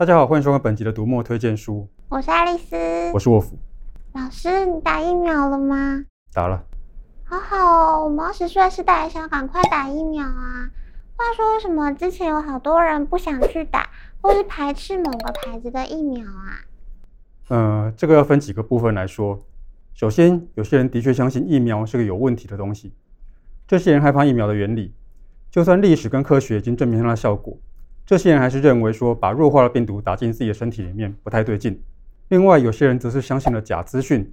大家好，欢迎收看本集的读墨推荐书。我是爱丽丝，我是沃夫。老师，你打疫苗了吗？打了。好好哦，我们二十岁是代想赶快打疫苗啊。话说，为什么之前有好多人不想去打，或是排斥某个牌子的疫苗啊？呃，这个要分几个部分来说。首先，有些人的确相信疫苗是个有问题的东西。这些人害怕疫苗的原理，就算历史跟科学已经证明它的效果，这些人还是认为说把弱化的病毒打进自己的身体里面不太对劲。另外，有些人则是相信了假资讯，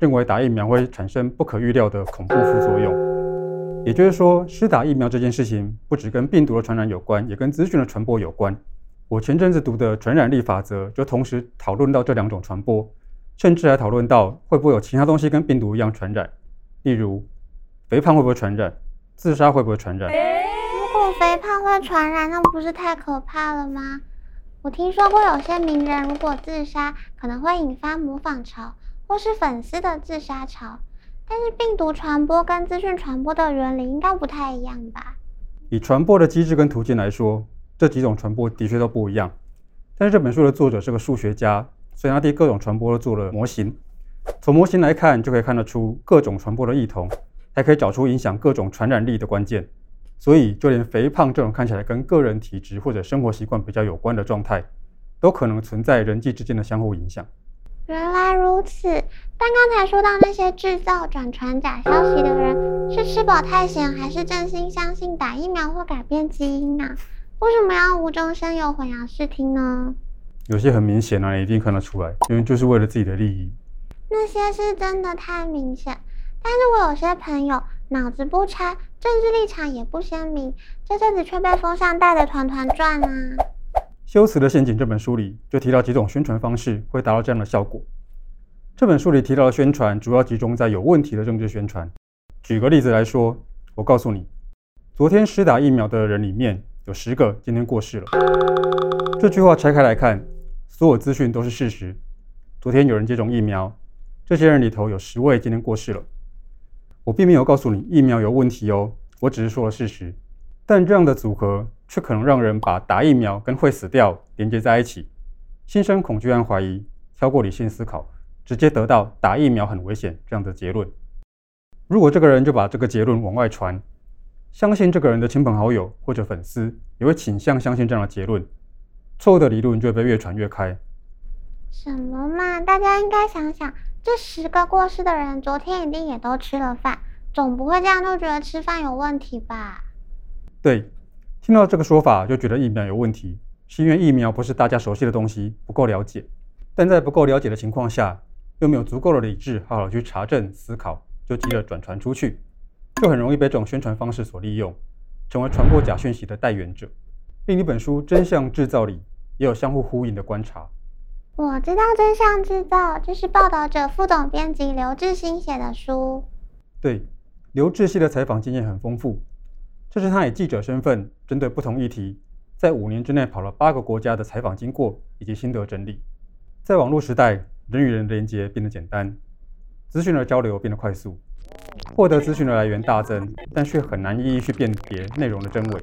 认为打疫苗会产生不可预料的恐怖副作用。也就是说，施打疫苗这件事情不只跟病毒的传染有关，也跟资讯的传播有关。我前阵子读的传染力法则就同时讨论到这两种传播。甚至还讨论到会不会有其他东西跟病毒一样传染，例如肥胖会不会传染，自杀会不会传染？如果肥胖会传染，那不是太可怕了吗？我听说过有些名人如果自杀，可能会引发模仿潮或是粉丝的自杀潮。但是病毒传播跟资讯传播的原理应该不太一样吧？以传播的机制跟途径来说，这几种传播的确都不一样。但是这本书的作者是个数学家。所以他对各种传播都做了模型，从模型来看就可以看得出各种传播的异同，还可以找出影响各种传染力的关键。所以就连肥胖这种看起来跟个人体质或者生活习惯比较有关的状态，都可能存在人际之间的相互影响。原来如此，但刚才说到那些制造转传假消息的人，是吃饱太闲，还是真心相信打疫苗会改变基因啊？为什么要无中生有、混淆视听呢？有些很明显啊，你一定看得出来，因为就是为了自己的利益。那些是真的太明显，但是我有些朋友脑子不差，政治立场也不鲜明，这阵子却被风向带得团团转啊。《修辞的陷阱》这本书里就提到几种宣传方式会达到这样的效果。这本书里提到的宣传主要集中在有问题的政治宣传。举个例子来说，我告诉你，昨天施打疫苗的人里面有十个今天过世了。这句话拆开来看。所有资讯都是事实。昨天有人接种疫苗，这些人里头有十位今天过世了。我并没有告诉你疫苗有问题哦，我只是说了事实。但这样的组合却可能让人把打疫苗跟会死掉连接在一起，心生恐惧和怀疑，超过理性思考，直接得到打疫苗很危险这样的结论。如果这个人就把这个结论往外传，相信这个人的亲朋好友或者粉丝也会倾向相信这样的结论。错误的理论就会被越传越开。什么嘛？大家应该想想，这十个过世的人，昨天一定也都吃了饭，总不会这样就觉得吃饭有问题吧？对，听到这个说法就觉得疫苗有问题，是因为疫苗不是大家熟悉的东西，不够了解。但在不够了解的情况下，又没有足够的理智好好去查证思考，就急着转传出去，就很容易被这种宣传方式所利用，成为传播假讯息的代言者。另一本书《真相制造》里也有相互呼应的观察。我知道《真相制造》这是报道者副总编辑刘志兴写的书。对，刘志兴的采访经验很丰富，这是他以记者身份针对不同议题，在五年之内跑了八个国家的采访经过以及心得整理。在网络时代，人与人的连接变得简单，资讯的交流变得快速，获得资讯的来源大增，但却很难一一去辨别内容的真伪。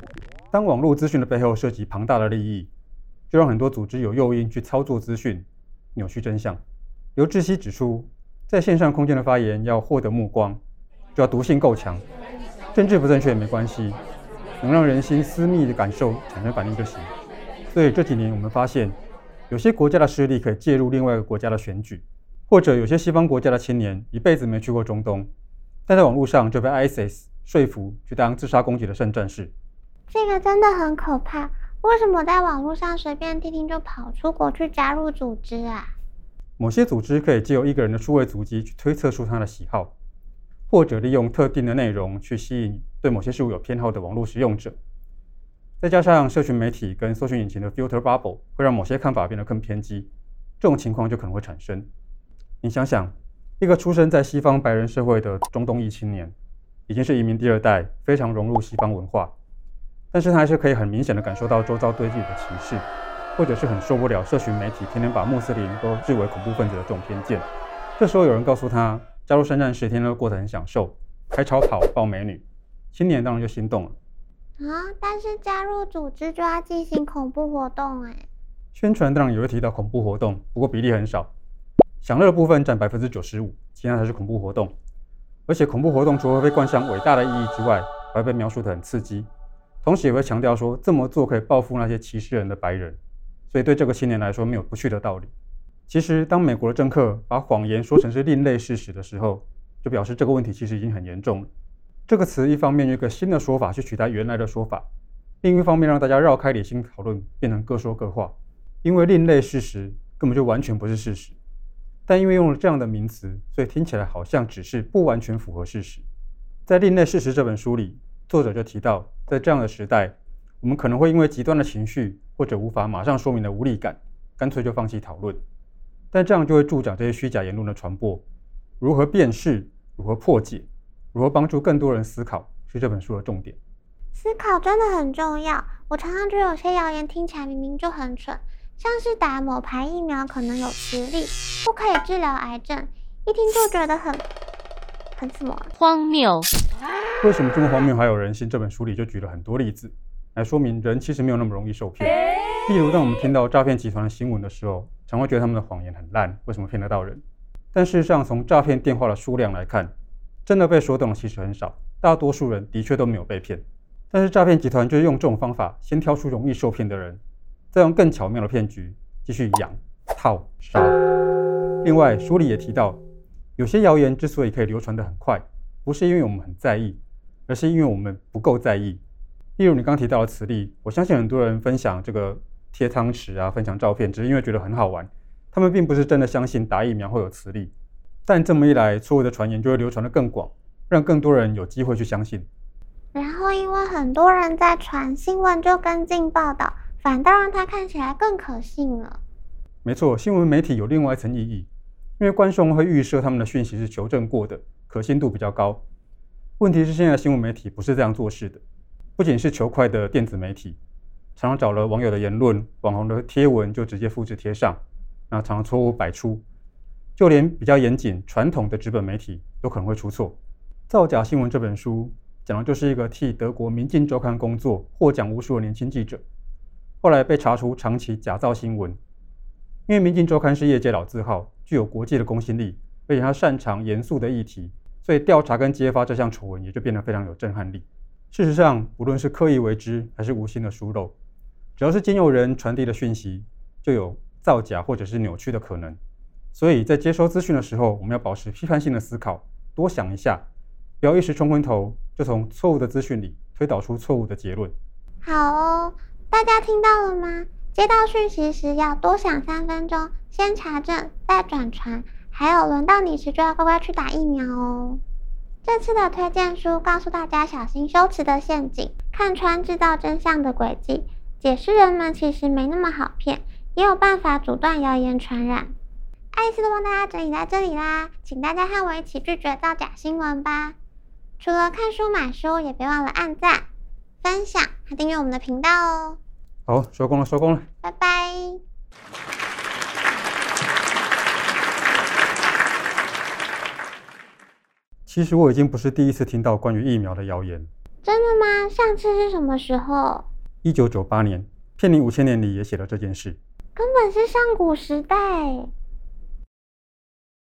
当网络资讯的背后涉及庞大的利益，就让很多组织有诱因去操作资讯、扭曲真相。刘志熙指出，在线上空间的发言要获得目光，就要毒性够强，政治不正确也没关系，能让人心私密的感受产生反应就行。所以这几年我们发现，有些国家的势力可以介入另外一个国家的选举，或者有些西方国家的青年一辈子没去过中东，但在网络上就被 ISIS 说服去当自杀攻击的圣战士。这个真的很可怕。为什么在网络上随便听听就跑出国去加入组织啊？某些组织可以借由一个人的数位足迹去推测出他的喜好，或者利用特定的内容去吸引对某些事物有偏好的网络使用者。再加上社群媒体跟搜寻引擎的 filter bubble 会让某些看法变得更偏激，这种情况就可能会产生。你想想，一个出生在西方白人社会的中东裔青年，已经是移民第二代，非常融入西方文化。但是他还是可以很明显的感受到周遭对自己的歧视，或者是很受不了社群媒体天天把穆斯林都视为恐怖分子的这种偏见。这时候有人告诉他，加入圣战十天天都过得很享受，开超跑抱美女，青年当然就心动了。啊！但是加入组织就要进行恐怖活动哎。宣传当然也会提到恐怖活动，不过比例很少，享乐的部分占百分之九十五，其他才是恐怖活动。而且恐怖活动除了被冠上伟大的意义之外，还被描述得很刺激，同时也会强调说这么做可以报复那些歧视人的白人，所以对这个青年来说没有不去的道理。其实当美国的政客把谎言说成是另类事实的时候，就表示这个问题其实已经很严重了。这个词一方面用一个新的说法去取代原来的说法，另一方面让大家绕开理性讨论，变成各说各话。因为另类事实根本就完全不是事实，但因为用了这样的名词，所以听起来好像只是不完全符合事实。在《另类事实》这本书里，作者就提到，在这样的时代，我们可能会因为极端的情绪或者无法马上说明的无力感，干脆就放弃讨论。但这样就会助长这些虚假言论的传播。如何辨识？如何破解？如何帮助更多人思考？是这本书的重点。思考真的很重要。我常常觉得有些谣言听起来明明就很蠢。像是打某牌疫苗可能有磁力，不可以治疗癌症，一听就觉得很很什么荒谬。为什么这么荒谬还有人信？这本书里就举了很多例子来说明，人其实没有那么容易受骗。例如，当我们听到诈骗集团的新闻的时候，常会觉得他们的谎言很烂，为什么骗得到人？但事实上，从诈骗电话的数量来看，真的被说动的其实很少，大多数人的确都没有被骗。但是诈骗集团就是用这种方法，先挑出容易受骗的人。再用更巧妙的骗局继续养、套、杀。另外，书里也提到，有些谣言之所以可以流传得很快，不是因为我们很在意，而是因为我们不够在意。例如你刚提到的磁力，我相信很多人分享这个贴汤匙啊、分享照片，只是因为觉得很好玩，他们并不是真的相信打疫苗会有磁力。但这么一来，错误的传言就会流传得更广，让更多人有机会去相信。然后，因为很多人在传新闻，就跟进报道。反倒让它看起来更可信了。没错，新闻媒体有另外一层意义，因为观众会预设他们的讯息是求证过的，可信度比较高。问题是现在新闻媒体不是这样做事的，不仅是求快的电子媒体，常常找了网友的言论、网红的贴文就直接复制贴上，那常常错误百出，就连比较严谨传统的纸本媒体都可能会出错。《造假新闻》这本书讲的就是一个替德国《明镜周刊》工作、获奖无数的年轻记者。后来被查出长期假造新闻，因为《明镜周刊》是业界老字号，具有国际的公信力，而且他擅长严肃的议题，所以调查跟揭发这项丑闻也就变得非常有震撼力。事实上，无论是刻意为之还是无心的疏漏，只要是经由人传递的讯息，就有造假或者是扭曲的可能。所以在接收资讯的时候，我们要保持批判性的思考，多想一下，不要一时冲昏头，就从错误的资讯里推导出错误的结论。好哦。大家听到了吗？接到讯息时要多想三分钟，先查证再转传。还有轮到你时就要乖乖去打疫苗哦。这次的推荐书告诉大家小心羞耻的陷阱，看穿制造真相的轨迹，解释人们其实没那么好骗，也有办法阻断谣言传染。爱丽丝都帮大家整理在这里啦，请大家和我一起拒绝造假新闻吧。除了看书买书，也别忘了按赞、分享和订阅我们的频道哦。好，收工了，收工了，拜拜。其实我已经不是第一次听到关于疫苗的谣言。真的吗？上次是什么时候？一九九八年，《骗你五千年》里也写了这件事。根本是上古时代。